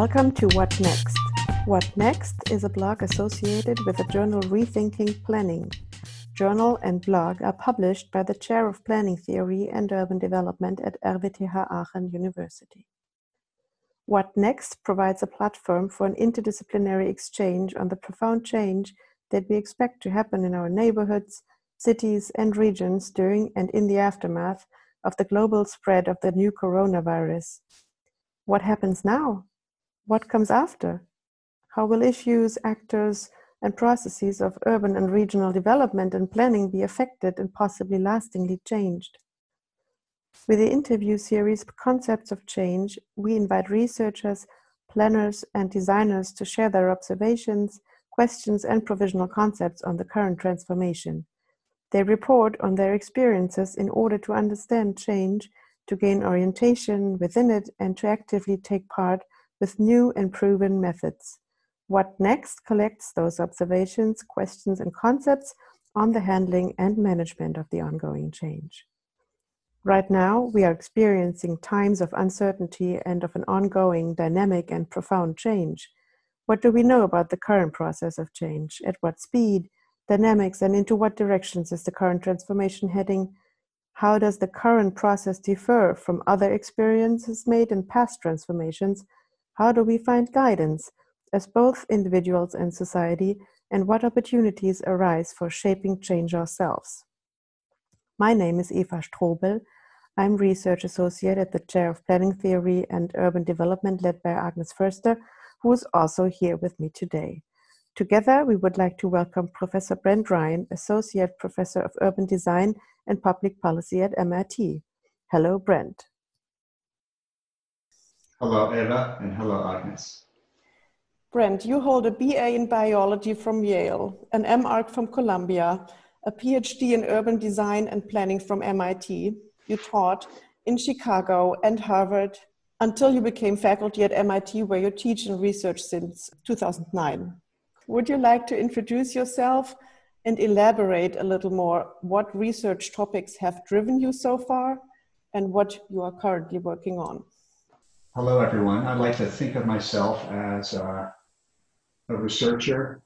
Welcome to What Next. What Next is a blog associated with the journal Rethinking Planning. Journal and blog are published by the Chair of Planning Theory and Urban Development at RWTH Aachen University. What Next provides a platform for an interdisciplinary exchange on the profound change that we expect to happen in our neighborhoods, cities, and regions during and in the aftermath of the global spread of the new coronavirus. What happens now? What comes after? How will issues, actors, and processes of urban and regional development and planning be affected and possibly lastingly changed? With the interview series Concepts of Change, we invite researchers, planners, and designers to share their observations, questions, and provisional concepts on the current transformation. They report on their experiences in order to understand change, to gain orientation within it, and to actively take part with new and proven methods. What Next collects those observations, questions, and concepts on the handling and management of the ongoing change. Right now, we are experiencing times of uncertainty and of an ongoing, dynamic, and profound change. What do we know about the current process of change? At what speed? dynamics and into what directions is the current transformation heading? How does the current process differ from other experiences made in past transformations? How do we find guidance as both individuals and society? And what opportunities arise for shaping change ourselves? My name is Eva Strobel. I'm Research Associate at the Chair of Planning Theory and Urban Development led by Agnes Förster, who is also here with me today. Together, we would like to welcome Professor Brent Ryan, Associate Professor of Urban Design and Public Policy at MIT. Hello, Brent. Hello, Eva, and hello, Agnes. Brent, you hold a BA in Biology from Yale, an MArch from Columbia, a PhD in Urban Design and Planning from MIT. You taught in Chicago and Harvard until you became faculty at MIT, where you teach and research since 2009. Would you like to introduce yourself and elaborate a little more what research topics have driven you so far and what you are currently working on? Hello, everyone. I'd like to think of myself as a, a researcher,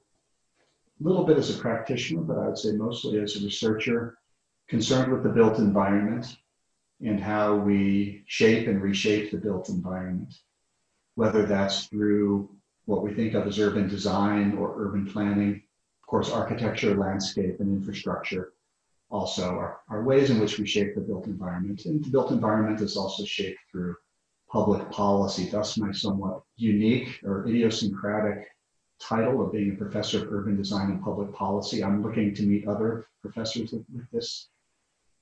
a little bit as a practitioner, but I would say mostly as a researcher concerned with the built environment and how we shape and reshape the built environment, whether that's through what we think of as urban design or urban planning. Of course, architecture, landscape, and infrastructure also are, are ways in which we shape the built environment. And the built environment is also shaped through public policy. Thus, my somewhat unique or idiosyncratic title of being a professor of urban design and public policy. I'm looking to meet other professors with, with this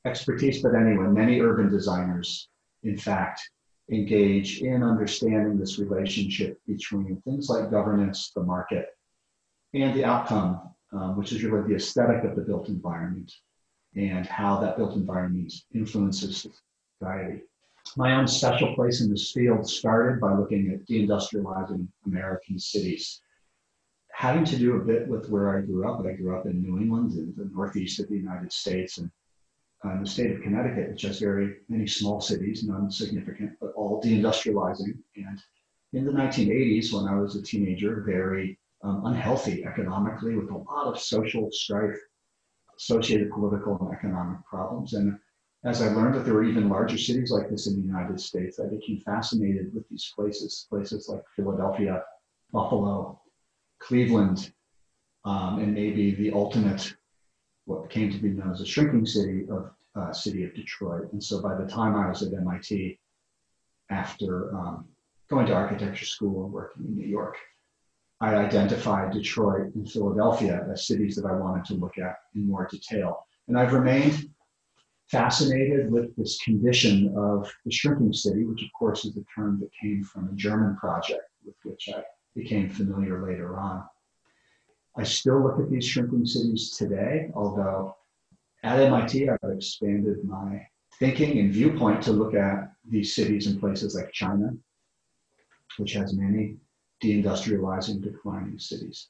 expertise, but anyway, many urban designers, in fact, engage in understanding this relationship between things like governance, the market, and the outcome, um, which is really the aesthetic of the built environment and how that built environment influences society. My own special place in this field started by looking at deindustrializing American cities. Having to do a bit with where I grew up, I grew up in New England, in the northeast of the United States, and uh, in the state of Connecticut, which has very many small cities, none significant, but all deindustrializing. And in the 1980s, when I was a teenager, very um, unhealthy economically, with a lot of social strife, associated political and economic problems. And as I learned that there were even larger cities like this in the United States, I became fascinated with these places, places like Philadelphia, Buffalo, Cleveland, um, and maybe the ultimate what came to be known as a shrinking city of uh, city of Detroit. And so by the time I was at MIT, after um, going to architecture school and working in New York, I identified Detroit and Philadelphia as cities that I wanted to look at in more detail. And I've remained fascinated with this condition of the shrinking city, which of course is a term that came from a German project with which I became familiar later on. I still look at these shrinking cities today, although at MIT I've expanded my thinking and viewpoint to look at these cities in places like China, which has many deindustrializing, declining cities,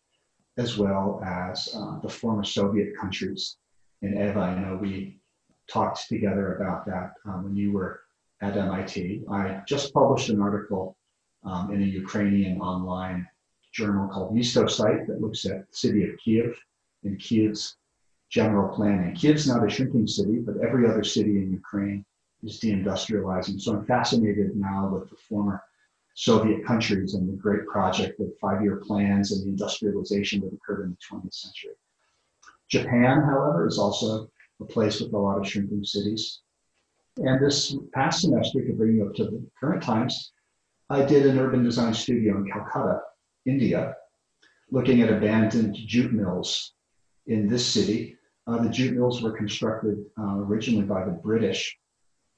as well as uh, the former Soviet countries. And Eva, I know we talked together about that um, when you were at MIT. I just published an article um, in a Ukrainian online journal called Mistosite that looks at the city of Kiev and Kiev's general planning. Kiev's not a shrinking city, but every other city in Ukraine is deindustrializing. So I'm fascinated now with the former Soviet countries and the great project of five-year plans and the industrialization that occurred in the 20th century. Japan, however, is also a place with a lot of shrinking cities. And this past semester, to bring you up to the current times, I did an urban design studio in Calcutta, India, looking at abandoned jute mills in this city. Uh, the jute mills were constructed uh, originally by the British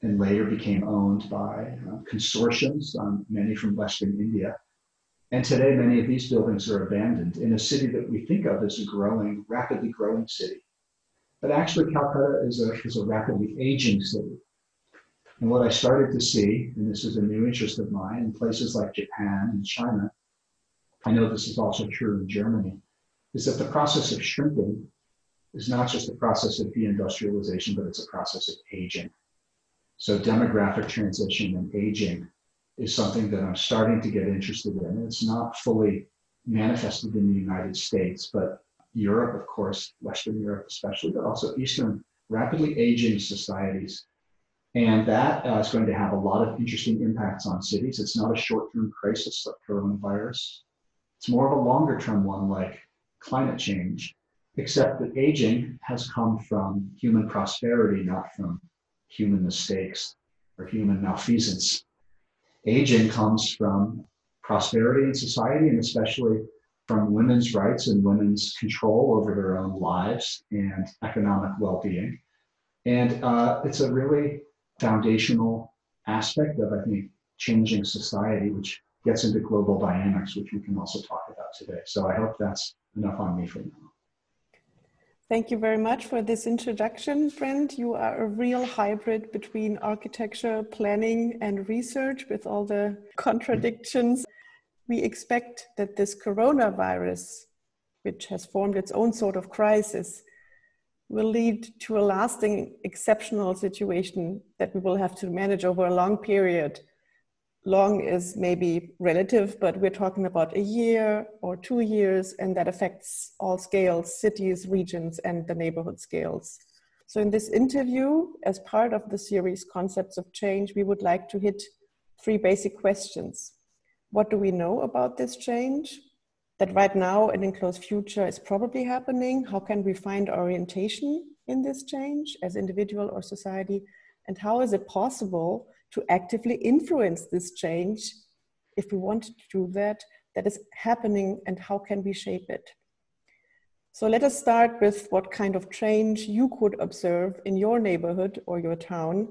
and later became owned by uh, consortiums, um, many from Western India. And today, many of these buildings are abandoned in a city that we think of as a growing, rapidly growing city. But actually, Calcutta is a, is a rapidly aging city. And what I started to see, and this is a new interest of mine, in places like Japan and China, I know this is also true in Germany, is that the process of shrinking is not just a process of deindustrialization, but it's a process of aging. So demographic transition and aging is something that I'm starting to get interested in. It's not fully manifested in the United States, but Europe, of course, Western Europe especially, but also Eastern, rapidly aging societies. And that uh, is going to have a lot of interesting impacts on cities. It's not a short term crisis like coronavirus, it's more of a longer term one like climate change, except that aging has come from human prosperity, not from human mistakes or human malfeasance. Aging comes from prosperity in society and especially from women's rights and women's control over their own lives and economic well-being. And uh, it's a really foundational aspect of, I think, changing society, which gets into global dynamics, which we can also talk about today. So I hope that's enough on me for now. Thank you very much for this introduction, Brent. You are a real hybrid between architecture, planning, and research with all the contradictions. We expect that this coronavirus, which has formed its own sort of crisis, will lead to a lasting exceptional situation that we will have to manage over a long period long is maybe relative, but we're talking about a year or two years, and that affects all scales cities, regions, and the neighborhood scales. So, in this interview, as part of the series Concepts of Change, we would like to hit three basic questions. What do we know about this change? That right now and in close future is probably happening. How can we find orientation in this change as individual or society? And how is it possible to actively influence this change if we want to do that that is happening and how can we shape it so let us start with what kind of change you could observe in your neighborhood or your town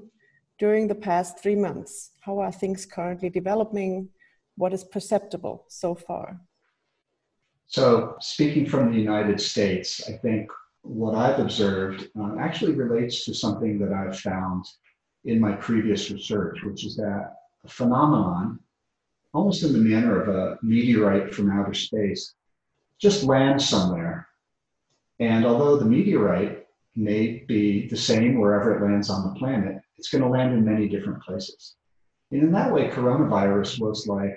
during the past three months how are things currently developing what is perceptible so far so speaking from the united states i think what i've observed uh, actually relates to something that i've found in my previous research, which is that a phenomenon, almost in the manner of a meteorite from outer space, just lands somewhere. And although the meteorite may be the same wherever it lands on the planet, it's going to land in many different places. And in that way, coronavirus was like,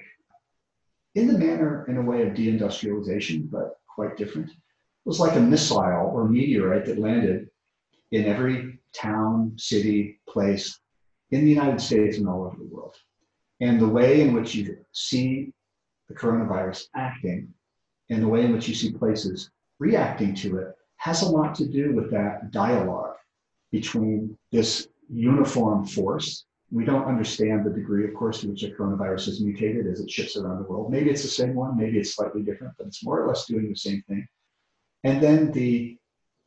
in the manner, in a way of deindustrialization, but quite different. It was like a missile or meteorite that landed in every town, city, place in the United States and all over the world. And the way in which you see the coronavirus acting and the way in which you see places reacting to it has a lot to do with that dialogue between this uniform force. We don't understand the degree, of course, to which the coronavirus has mutated as it shifts around the world. Maybe it's the same one, maybe it's slightly different, but it's more or less doing the same thing. And then the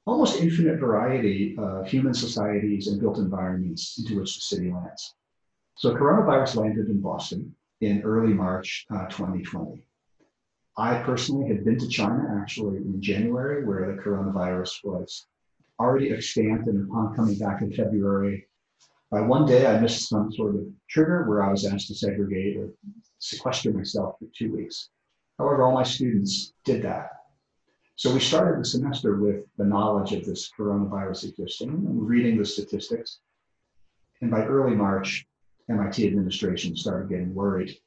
almost infinite variety of human societies and built environments into which the city lands. So coronavirus landed in Boston in early March uh, 2020. I personally had been to China actually in January, where the coronavirus was already extant, and upon coming back in February, by one day I missed some sort of trigger where I was asked to segregate or sequester myself for two weeks. However, all my students did that so we started the semester with the knowledge of this coronavirus existing and reading the statistics. And by early March, MIT administration started getting worried.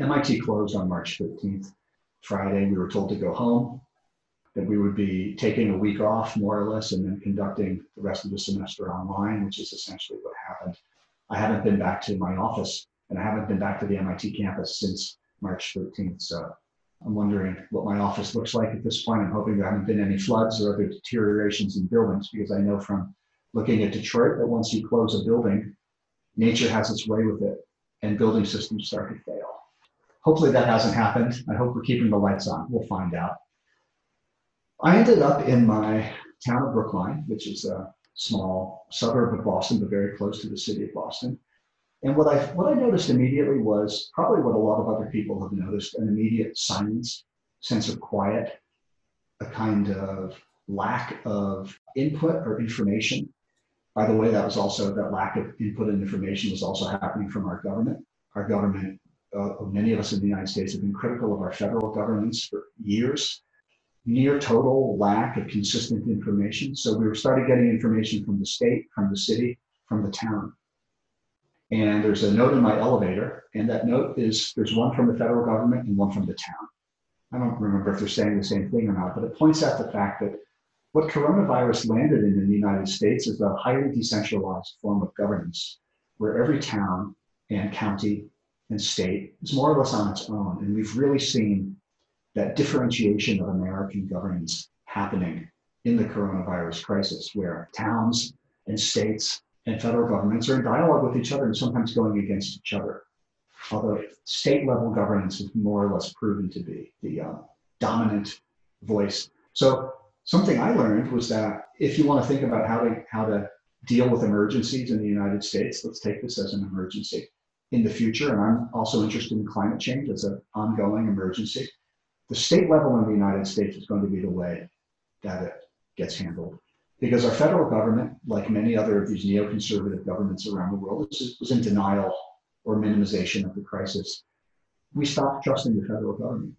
MIT closed on March 15th, Friday. We were told to go home, that we would be taking a week off, more or less, and then conducting the rest of the semester online, which is essentially what happened. I haven't been back to my office, and I haven't been back to the MIT campus since March 13th. So I'm wondering what my office looks like at this point. I'm hoping there haven't been any floods or other deteriorations in buildings because I know from looking at Detroit that once you close a building, nature has its way with it and building systems start to fail. Hopefully that hasn't happened. I hope we're keeping the lights on. We'll find out. I ended up in my town of Brookline, which is a small suburb of Boston, but very close to the city of Boston. And what I what I noticed immediately was probably what a lot of other people have noticed: an immediate silence, sense of quiet, a kind of lack of input or information. By the way, that was also that lack of input and information was also happening from our government. Our government, uh, many of us in the United States have been critical of our federal governments for years. Near total lack of consistent information. So we started getting information from the state, from the city, from the town and there's a note in my elevator, and that note is there's one from the federal government and one from the town. I don't remember if they're saying the same thing or not, but it points out the fact that what coronavirus landed in, in the United States is a highly decentralized form of governance where every town and county and state is more or less on its own. And we've really seen that differentiation of American governance happening in the coronavirus crisis, where towns and states and federal governments are in dialogue with each other and sometimes going against each other. Although state level governance is more or less proven to be the uh, dominant voice. So something I learned was that if you want to think about how to how to deal with emergencies in the United States, let's take this as an emergency in the future. And I'm also interested in climate change as an ongoing emergency. The state level in the United States is going to be the way that it gets handled because our federal government, like many other of these neoconservative governments around the world, was in denial or minimization of the crisis. We stopped trusting the federal government.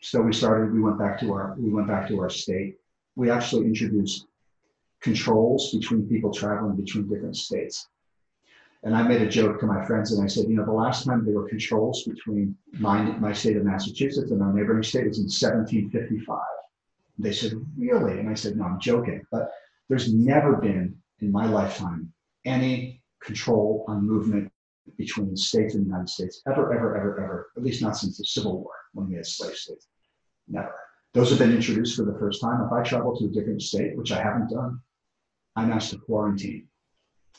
So we started, we went back to our, we went back to our state. We actually introduced controls between people traveling between different states. And I made a joke to my friends and I said, you know, the last time there were controls between my, my state of Massachusetts and our neighboring state was in 1755. They said, Really? And I said, No, I'm joking. But there's never been in my lifetime any control on movement between states and the United States, ever, ever, ever, ever, at least not since the Civil War when we had slave states. Never. Those have been introduced for the first time. If I travel to a different state, which I haven't done, I'm asked to quarantine.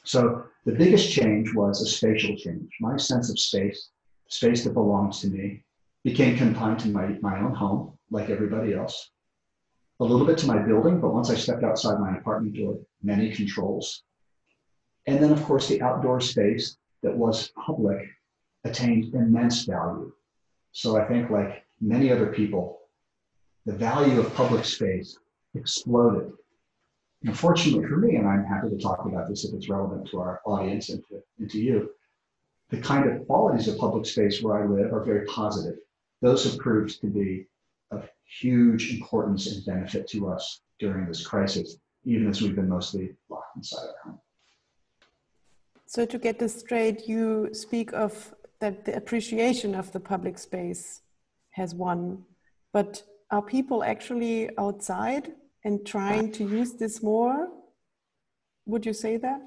So the biggest change was a spatial change. My sense of space, space that belongs to me, became confined to my, my own home, like everybody else a little bit to my building, but once I stepped outside my apartment door, many controls. And then, of course, the outdoor space that was public attained immense value. So I think, like many other people, the value of public space exploded. Unfortunately for me, and I'm happy to talk about this if it's relevant to our audience and to, and to you, the kind of qualities of public space where I live are very positive. Those have proved to be of huge importance and benefit to us during this crisis, even as we've been mostly locked inside our home. So, to get this straight, you speak of that the appreciation of the public space has won, but are people actually outside and trying to use this more? Would you say that?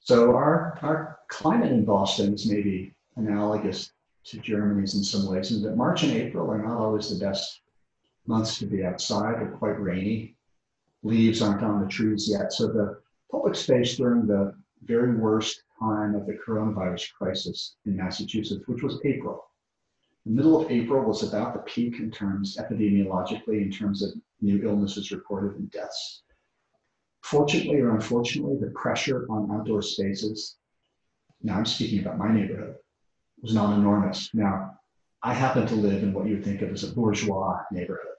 So, our, our climate in Boston is maybe analogous to Germany's in some ways, is that March and April are not always the best months to be outside. They're quite rainy. Leaves aren't on the trees yet. So the public space during the very worst time of the coronavirus crisis in Massachusetts, which was April. The middle of April was about the peak in terms epidemiologically, in terms of new illnesses reported and deaths. Fortunately or unfortunately, the pressure on outdoor spaces, now I'm speaking about my neighborhood, was not enormous. Now, I happen to live in what you would think of as a bourgeois neighborhood,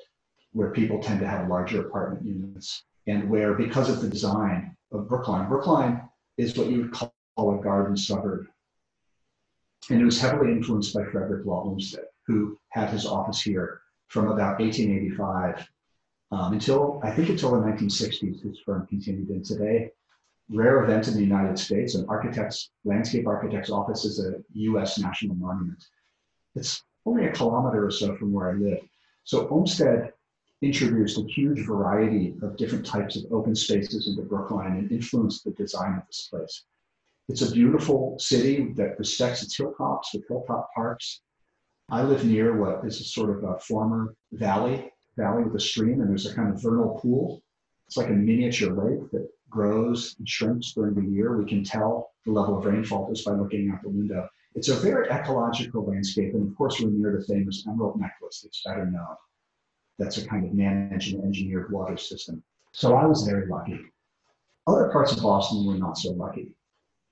where people tend to have larger apartment units, and where, because of the design of Brookline, Brookline is what you would call a garden suburb. And it was heavily influenced by Frederick Law Olmsted, who had his office here from about 1885 um, until, I think, until the 1960s, his firm continued. And today, rare event in the United States. An architect's, landscape architect's office is a US national monument. It's only a kilometer or so from where I live. So Olmsted introduced a huge variety of different types of open spaces into Brookline and influenced the design of this place. It's a beautiful city that respects its hilltops with hilltop parks. I live near what is a sort of a former valley, valley with a stream, and there's a kind of vernal pool. It's like a miniature lake that grows and shrinks during the year. We can tell the level of rainfall just by looking out the window. It's a very ecological landscape, and of course, we're near the famous Emerald Necklace that's better known. That's a kind of managed and engineered water system. So I was very lucky. Other parts of Boston were not so lucky.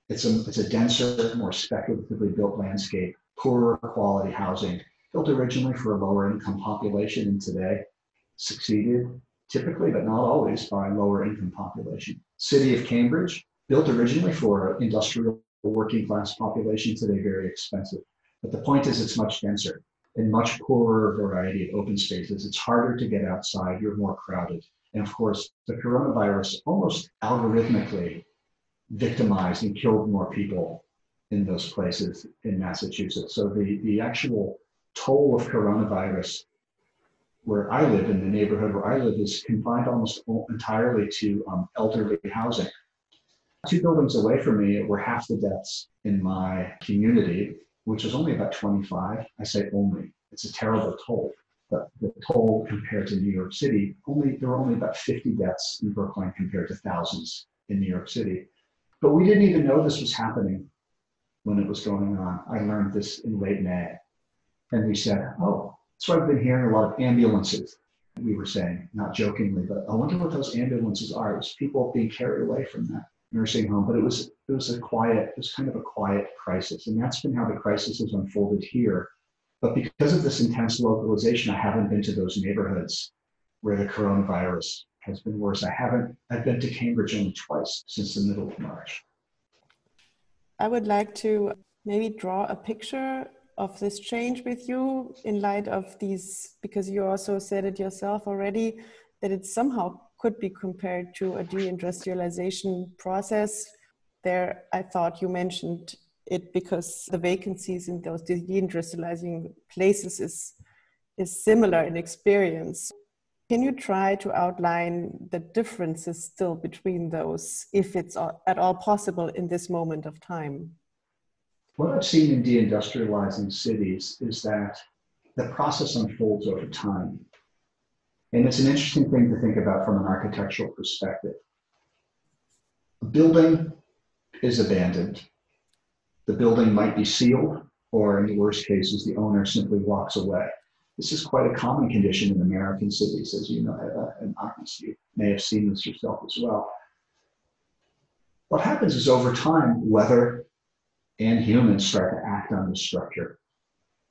It's a, it's a denser, more speculatively built landscape, poorer quality housing, built originally for a lower income population and today succeeded typically, but not always, by lower income population. City of Cambridge, built originally for industrial working class population, today very expensive. But the point is it's much denser and much poorer variety of open spaces. It's harder to get outside, you're more crowded. And of course, the coronavirus almost algorithmically victimized and killed more people in those places in Massachusetts. So the, the actual toll of coronavirus where I live, in the neighborhood where I live, is confined almost entirely to um, elderly housing. Two buildings away from me were half the deaths in my community, which was only about 25. I say only. It's a terrible toll. But the toll compared to New York City, only there were only about 50 deaths in Brookline compared to thousands in New York City. But we didn't even know this was happening when it was going on. I learned this in late May. And we said, oh, so I've been hearing a lot of ambulances. We were saying, not jokingly, but I wonder what those ambulances are. It was people being carried away from that nursing home, but it was it was a quiet, it was kind of a quiet crisis, and that's been how the crisis has unfolded here. But because of this intense localization, I haven't been to those neighborhoods where the coronavirus has been worse. I haven't. I've been to Cambridge only twice since the middle of March. I would like to maybe draw a picture of this change with you in light of these, because you also said it yourself already, that it somehow could be compared to a deindustrialization process. There, I thought you mentioned it because the vacancies in those deindustrializing places is, is similar in experience. Can you try to outline the differences still between those, if it's at all possible in this moment of time? What I've seen in deindustrializing cities is that the process unfolds over time. And it's an interesting thing to think about from an architectural perspective. A building is abandoned. The building might be sealed, or in the worst cases, the owner simply walks away. This is quite a common condition in American cities, as you know, Eva, and Agnes, you may have seen this yourself as well. What happens is over time, weather and humans start to act on the structure.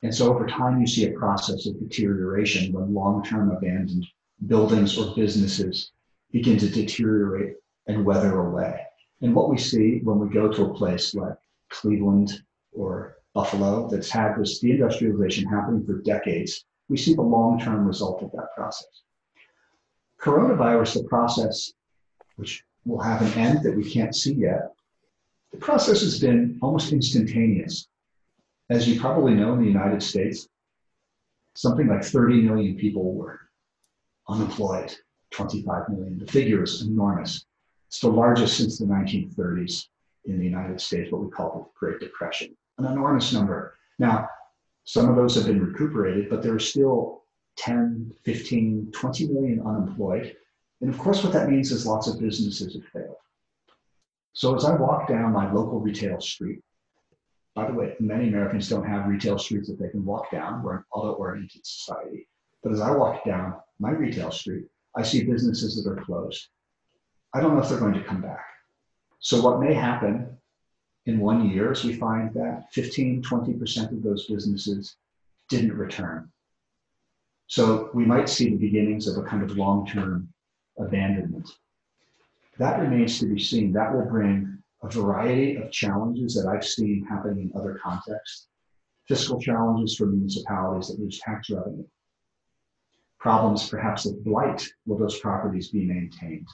And so over time, you see a process of deterioration when long-term abandoned buildings or businesses begin to deteriorate and weather away. And what we see when we go to a place like Cleveland or Buffalo that's had this deindustrialization happening for decades, we see the long-term result of that process. Coronavirus, the process, which will have an end that we can't see yet, the process has been almost instantaneous. As you probably know, in the United States, something like 30 million people were unemployed, 25 million. The figure is enormous. It's the largest since the 1930s in the United States, what we call the Great Depression. An enormous number. Now, some of those have been recuperated, but there are still 10, 15, 20 million unemployed. And of course, what that means is lots of businesses have failed. So as I walk down my local retail street, by the way, many Americans don't have retail streets that they can walk down. We're an auto-oriented society. But as I walk down my retail street, I see businesses that are closed. I don't know if they're going to come back. So what may happen in one year is we find that 15, 20% of those businesses didn't return. So we might see the beginnings of a kind of long-term abandonment. That remains to be seen. That will bring a variety of challenges that I've seen happening in other contexts. Fiscal challenges for municipalities that lose tax revenue. Problems perhaps of blight. Will those properties be maintained?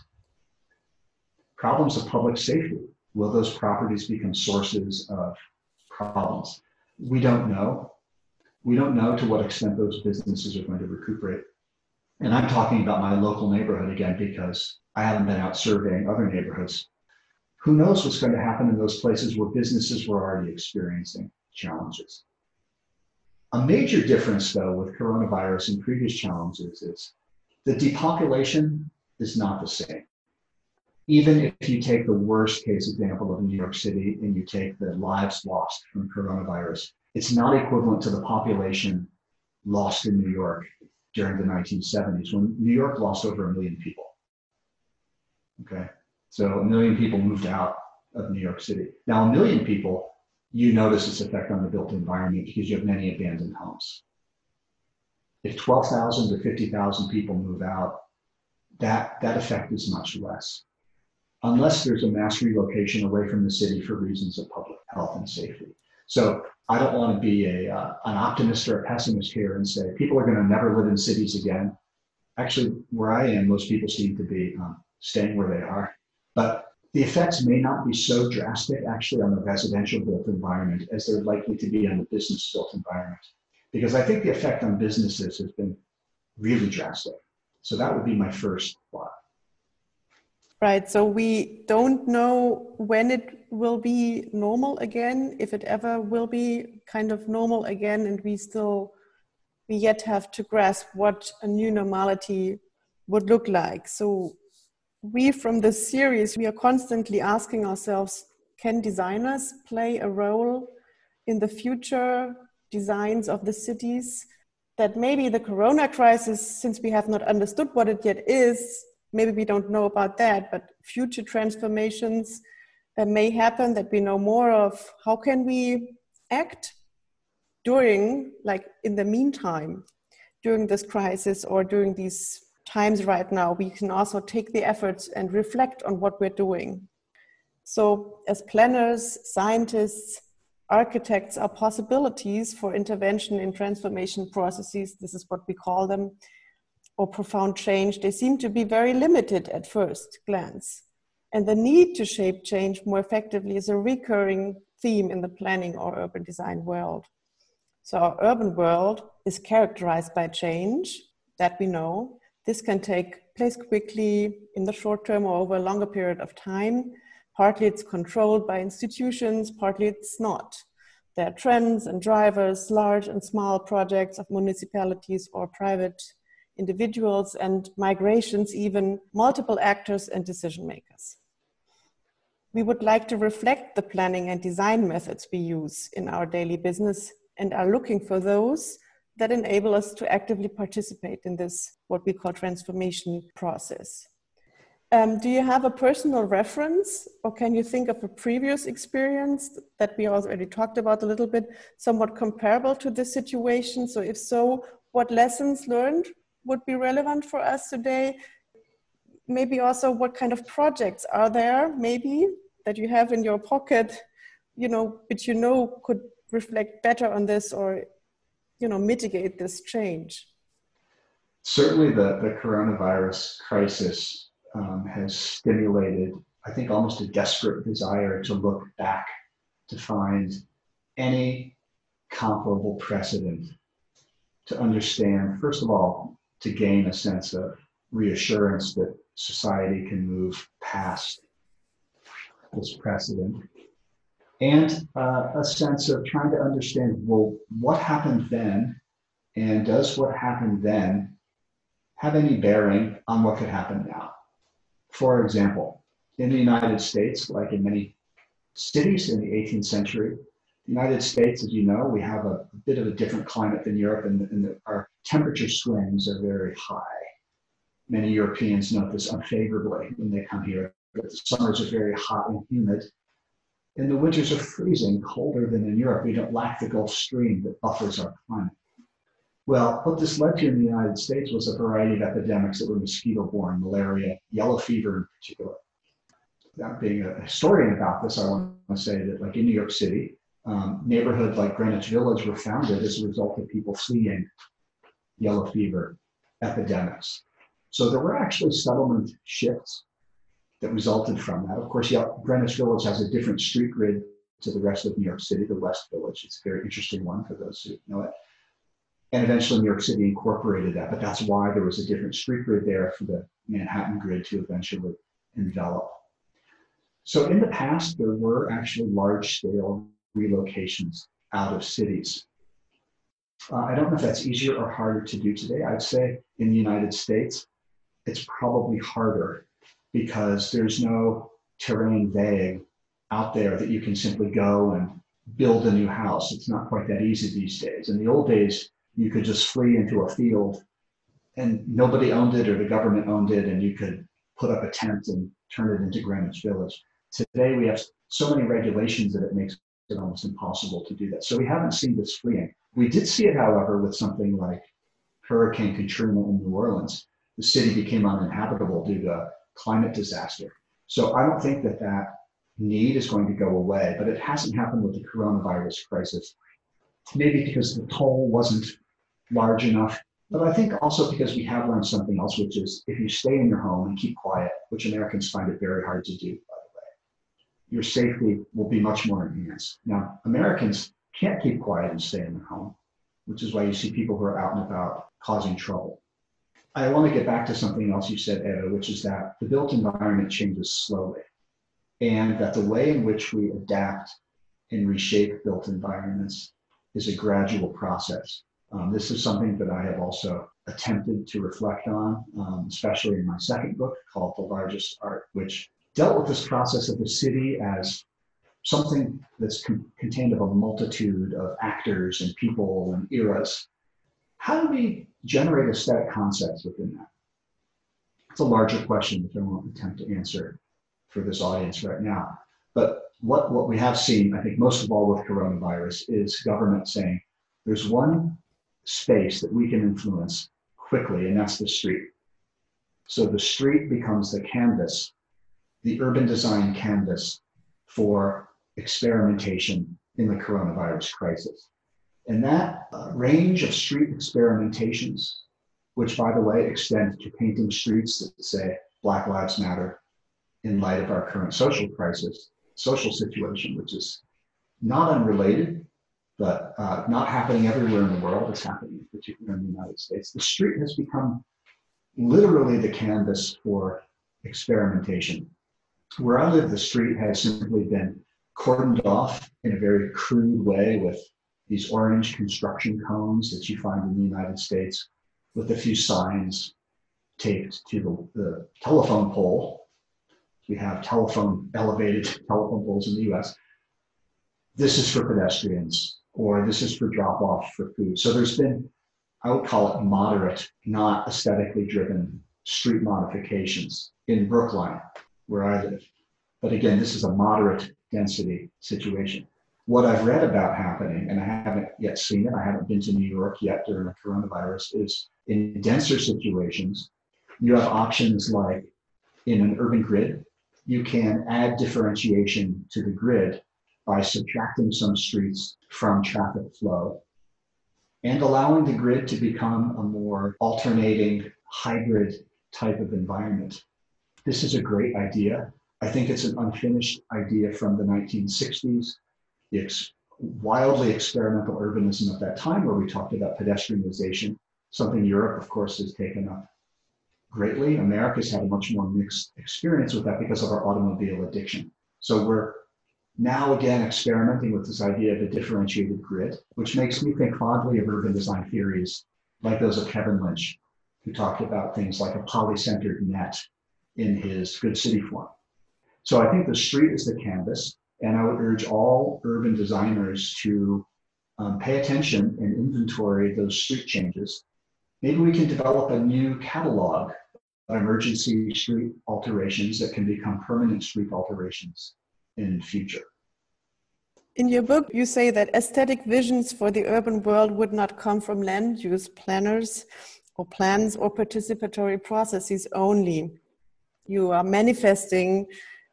Problems of public safety. Will those properties become sources of problems? We don't know. We don't know to what extent those businesses are going to recuperate. And I'm talking about my local neighborhood again because I haven't been out surveying other neighborhoods. Who knows what's going to happen in those places where businesses were already experiencing challenges? A major difference, though, with coronavirus and previous challenges is the depopulation is not the same. Even if you take the worst case example of New York City and you take the lives lost from coronavirus, it's not equivalent to the population lost in New York during the 1970s when New York lost over a million people. Okay, so a million people moved out of New York City. Now, a million people, you notice its effect on the built environment because you have many abandoned homes. If 12,000 to 50,000 people move out, that, that effect is much less. Unless there's a mass relocation away from the city for reasons of public health and safety. So I don't want to be a, uh, an optimist or a pessimist here and say people are going to never live in cities again. Actually, where I am, most people seem to be um, staying where they are. But the effects may not be so drastic actually on the residential built environment as they're likely to be on the business built environment. Because I think the effect on businesses has been really drastic. So that would be my first thought. Right. So we don't know when it will be normal again, if it ever will be kind of normal again, and we still we yet have to grasp what a new normality would look like. So we from this series we are constantly asking ourselves can designers play a role in the future designs of the cities that maybe the corona crisis since we have not understood what it yet is maybe we don't know about that but future transformations that may happen that we know more of how can we act during like in the meantime during this crisis or during these times right now, we can also take the efforts and reflect on what we're doing. So, as planners, scientists, architects are possibilities for intervention in transformation processes. This is what we call them, or profound change. They seem to be very limited at first glance. And the need to shape change more effectively is a recurring theme in the planning or urban design world. So, our urban world is characterized by change, that we know, this can take place quickly in the short term or over a longer period of time. Partly it's controlled by institutions, partly it's not. There are trends and drivers, large and small projects of municipalities or private individuals, and migrations, even multiple actors and decision makers. We would like to reflect the planning and design methods we use in our daily business and are looking for those that enable us to actively participate in this, what we call transformation process. Um, do you have a personal reference, or can you think of a previous experience that we already talked about a little bit, somewhat comparable to this situation? So, if so, what lessons learned would be relevant for us today? Maybe also what kind of projects are there, maybe that you have in your pocket, you know, which you know could reflect better on this or you know mitigate this change certainly the, the coronavirus crisis um, has stimulated i think almost a desperate desire to look back to find any comparable precedent to understand first of all to gain a sense of reassurance that society can move past this precedent and uh, a sense of trying to understand well, what happened then, and does what happened then have any bearing on what could happen now? For example, in the United States, like in many cities in the 18th century, United States, as you know, we have a, bit of a different climate than Europe, and, and the, our temperature swings are very high. Many Europeans note this unfavorably when they come here. But the summers are very hot and humid, and the winters are freezing, colder than in Europe. We don't lack the Gulf Stream that buffers our climate. Well, what this led to in the United States was a variety of epidemics that were mosquito borne, malaria, yellow fever in particular. Now, being a historian about this, I want to say that, like in New York City, um, neighborhoods like Greenwich Village were founded as a result of people fleeing yellow fever epidemics. So there were actually settlement shifts that resulted from that. Of course, Greenwich Village has a different street grid to the rest of New York City, the West Village. It's a very interesting one for those who know it. And eventually New York City incorporated that, but that's why there was a different street grid there for the Manhattan grid to eventually envelop. So in the past, there were actually large scale relocations out of cities. Uh, I don't know if that's easier or harder to do today. I'd say in the United States, it's probably harder because there's no terrain vague out there that you can simply go and build a new house. It's not quite that easy these days. In the old days, you could just flee into a field and nobody owned it or the government owned it and you could put up a tent and turn it into Greenwich Village. Today we have so many regulations that it makes it almost impossible to do that. So we haven't seen this fleeing. We did see it, however, with something like Hurricane Katrina in New Orleans. The city became uninhabitable due to climate disaster. So I don't think that that need is going to go away, but it hasn't happened with the coronavirus crisis. Maybe because the toll wasn't large enough, but I think also because we have learned something else, which is if you stay in your home and keep quiet, which Americans find it very hard to do, your safety will be much more enhanced. Now, Americans can't keep quiet and stay in their home, which is why you see people who are out and about causing trouble. I want to get back to something else you said, Ed, which is that the built environment changes slowly and that the way in which we adapt and reshape built environments is a gradual process. Um, this is something that I have also attempted to reflect on, um, especially in my second book called The Largest Art, which dealt with this process of the city as something that's con- contained of a multitude of actors and people and eras. How do we generate aesthetic concepts within that? It's a larger question that I won't attempt to answer for this audience right now. But what, what we have seen, I think most of all with coronavirus, is government saying there's one space that we can influence quickly, and that's the street. So the street becomes the canvas, the urban design canvas for experimentation in the coronavirus crisis. And that uh, range of street experimentations, which by the way extend to painting streets that say Black Lives Matter, in light of our current social crisis, social situation, which is not unrelated, but uh, not happening everywhere in the world. It's happening particularly in the United States. The street has become literally the canvas for experimentation. Where I live, the street has simply been cordoned off in a very crude way with these orange construction cones that you find in the United States, with a few signs taped to the, the telephone pole we have telephone, elevated telephone poles in the US. This is for pedestrians, or this is for drop off for food. So there's been, I would call it moderate, not aesthetically driven street modifications in Brookline, where I live. But again, this is a moderate density situation. What I've read about happening, and I haven't yet seen it, I haven't been to New York yet during the coronavirus, is in denser situations, you have options like in an urban grid, you can add differentiation to the grid by subtracting some streets from traffic flow and allowing the grid to become a more alternating hybrid type of environment. This is a great idea. I think it's an unfinished idea from the 1960s, the wildly experimental urbanism of that time, where we talked about pedestrianization, something Europe, of course, has taken up greatly. America's had a much more mixed experience with that because of our automobile addiction. So we're now again experimenting with this idea of a differentiated grid, which makes me think fondly of urban design theories like those of Kevin Lynch, who talked about things like a polycentered net in his Good City Form. So I think the street is the canvas, and I would urge all urban designers to um, pay attention and inventory those street changes Maybe we can develop a new catalog of emergency street alterations that can become permanent street alterations in future. In your book, you say that aesthetic visions for the urban world would not come from land use planners or plans or participatory processes only. You are manifesting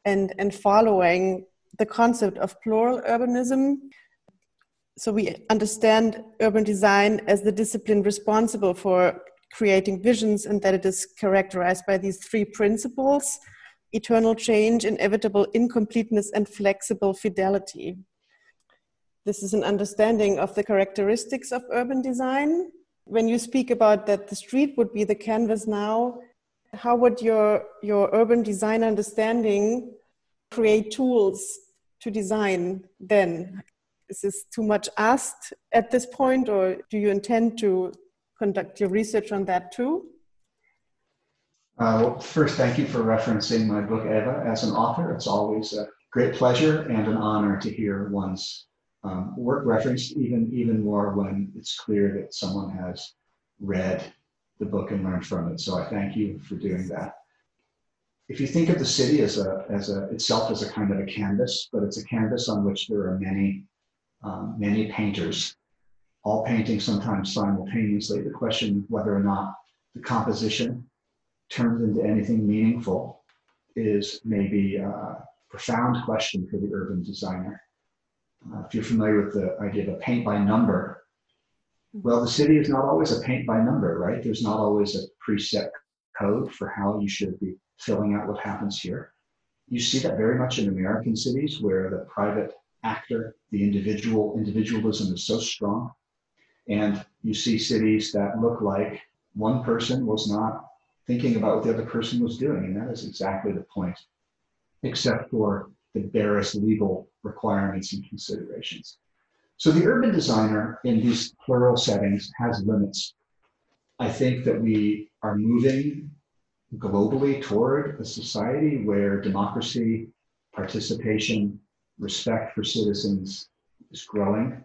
and, and following the concept of plural urbanism. So we understand urban design as the discipline responsible for creating visions and that it is characterized by these three principles eternal change inevitable incompleteness and flexible fidelity. This is an understanding of the characteristics of urban design. When you speak about that the street would be the canvas now, how would your, your urban design understanding create tools to design then? Is this too much asked at this point, or do you intend to conduct your research on that too? Uh, well, first, thank you for referencing my book, Eva, as an author. It's always a great pleasure and an honor to hear one's um, work referenced, even, even more when it's clear that someone has read the book and learn from it. So I thank you for doing that. If you think of the city as a, as a itself as a kind of a canvas, but it's a canvas on which there are many, um, many painters, all painting sometimes simultaneously. The question whether or not the composition turns into anything meaningful is maybe a profound question for the urban designer. Uh, if you're familiar with the idea of a paint by number, Mm-hmm. well, the city is not always a paint by number, right? There's not always a preset code for how you should be filling out what happens here. You see that very much in American cities where the private actor, the individual, individualism is so strong. And you see cities that look like one person was not thinking about what the other person was doing. And that is exactly the point, except for the barest legal requirements and considerations. So the urban designer in these plural settings has limits. I think that we are moving globally toward a society where democracy, participation, respect for citizens is growing.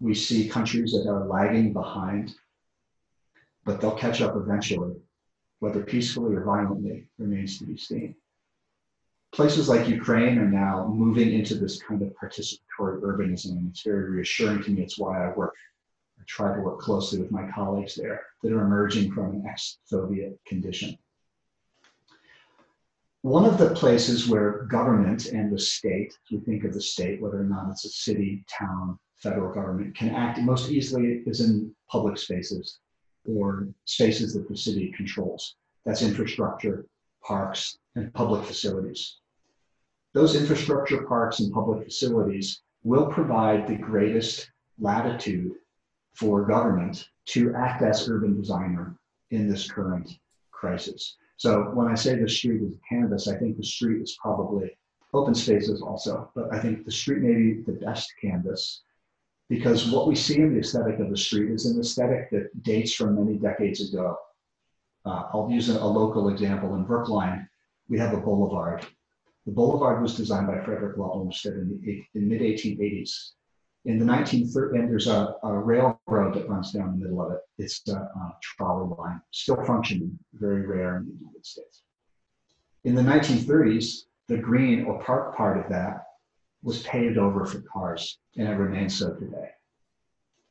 We see countries that are lagging behind, but they'll catch up eventually, whether peacefully or violently remains to be seen places like Ukraine are now moving into this kind of participatory urbanism, and it's very reassuring to me. It's why I work, I try to work closely with my colleagues there that are emerging from an ex-Soviet condition. One of the places where government and the state, we think of the state, whether or not it's a city, town, federal government, can act most easily is in public spaces or spaces that the city controls. That's infrastructure, parks, and public facilities. Those infrastructure parks and public facilities will provide the greatest latitude for government to act as urban designer in this current crisis. So when I say the street is canvas, I think the street is probably open spaces also, but I think the street may be the best canvas because what we see in the aesthetic of the street is an aesthetic that dates from many decades ago. Uh, I'll use a, a, local example. In Brookline, we have a boulevard. The boulevard was designed by Frederick Law Olmsted in the mid 1880s. In the 1930s, and there's a, a, railroad that runs down the middle of it. It's a, a trolley line, still functioning, very rare in the United States. In the 1930s, the green or park part of that was paved over for cars, and it remains so today.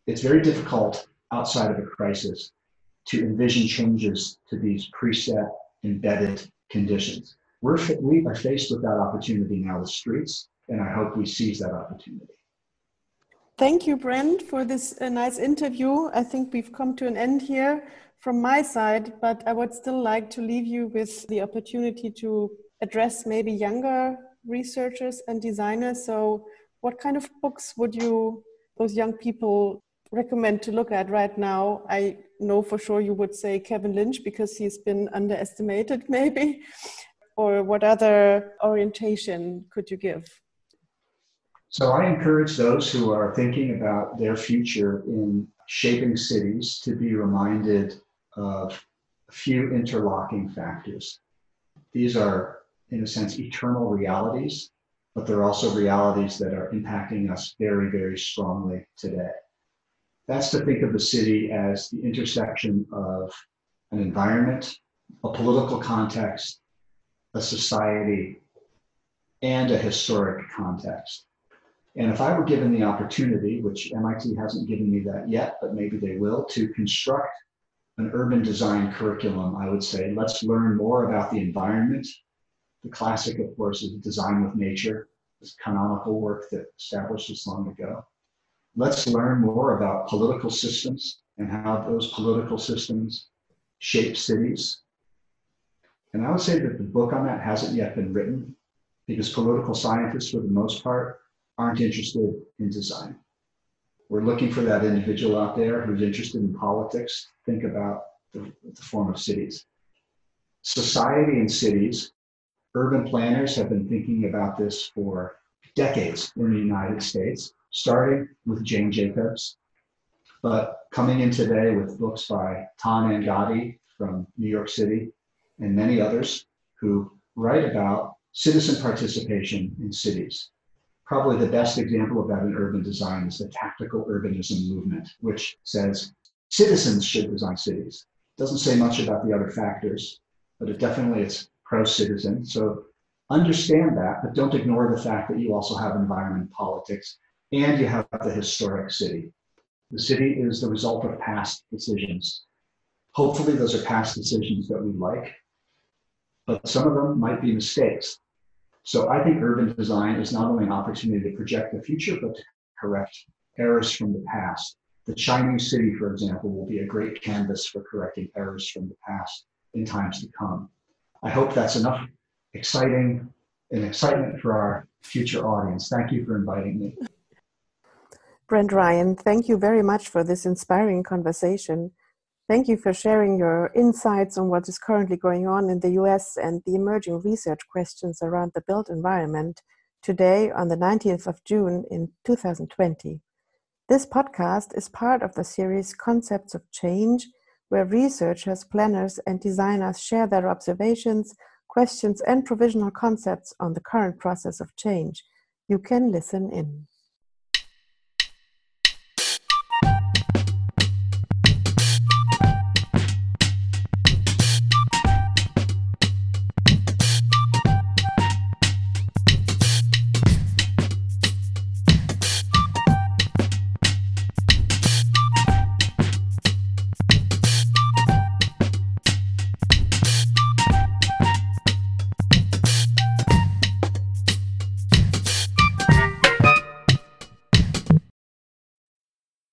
It's very difficult outside of a crisis to envision changes to these preset embedded conditions. We're, we are faced with that opportunity now with streets, and I hope we seize that opportunity. Thank you, Brent, for this uh, nice interview. I think we've come to an end here from my side, but I would still like to leave you with the opportunity to address maybe younger researchers and designers. So, what kind of books would you, those young people, recommend to look at right now? I know for sure you would say Kevin Lynch because he's been underestimated, maybe. Or what other orientation could you give? So I encourage those who are thinking about their future in shaping cities to be reminded of a few interlocking factors. These are, in a sense, eternal realities, but they're also realities that are impacting us very, very strongly today. That's to think of the city as the intersection of an environment, a political context, a society, and a historic context. And if I were given the opportunity, which MIT hasn't given me that yet, but maybe they will, to construct an urban design curriculum, I would say let's learn more about the environment. The classic, of course, is design with nature, this canonical work that established this long ago. Let's learn more about political systems and how those political systems shape cities and I would say that the book on that hasn't yet been written because political scientists, for the most part, aren't interested in design. We're looking for that individual out there who's interested in politics. Think about the, the form of cities. Society and cities, urban planners have been thinking about this for decades in the United States, starting with Jane Jacobs, but coming in today with books by Tom Angotti from New York City and many others who write about citizen participation in cities. Probably the best example of that in urban design is the tactical urbanism movement, which says citizens should design cities. It Doesn't say much about the other factors, but it definitely it's pro-citizen. So understand that, but don't ignore the fact that you also have environment politics and you have the historic city. The city is the result of past decisions. Hopefully, those are past decisions that we like, but some of them might be mistakes. So I think urban design is not only an opportunity to project the future, but to correct errors from the past. The Chinese city, for example, will be a great canvas for correcting errors from the past in times to come. I hope that's enough exciting and excitement for our future audience. Thank you for inviting me. Brent Ryan, thank you very much for this inspiring conversation. Thank you for sharing your insights on what is currently going on in the US and the emerging research questions around the built environment today on the 19th of June in 2020. This podcast is part of the series Concepts of Change, where researchers, planners, and designers share their observations, questions, and provisional concepts on the current process of change. You can listen in.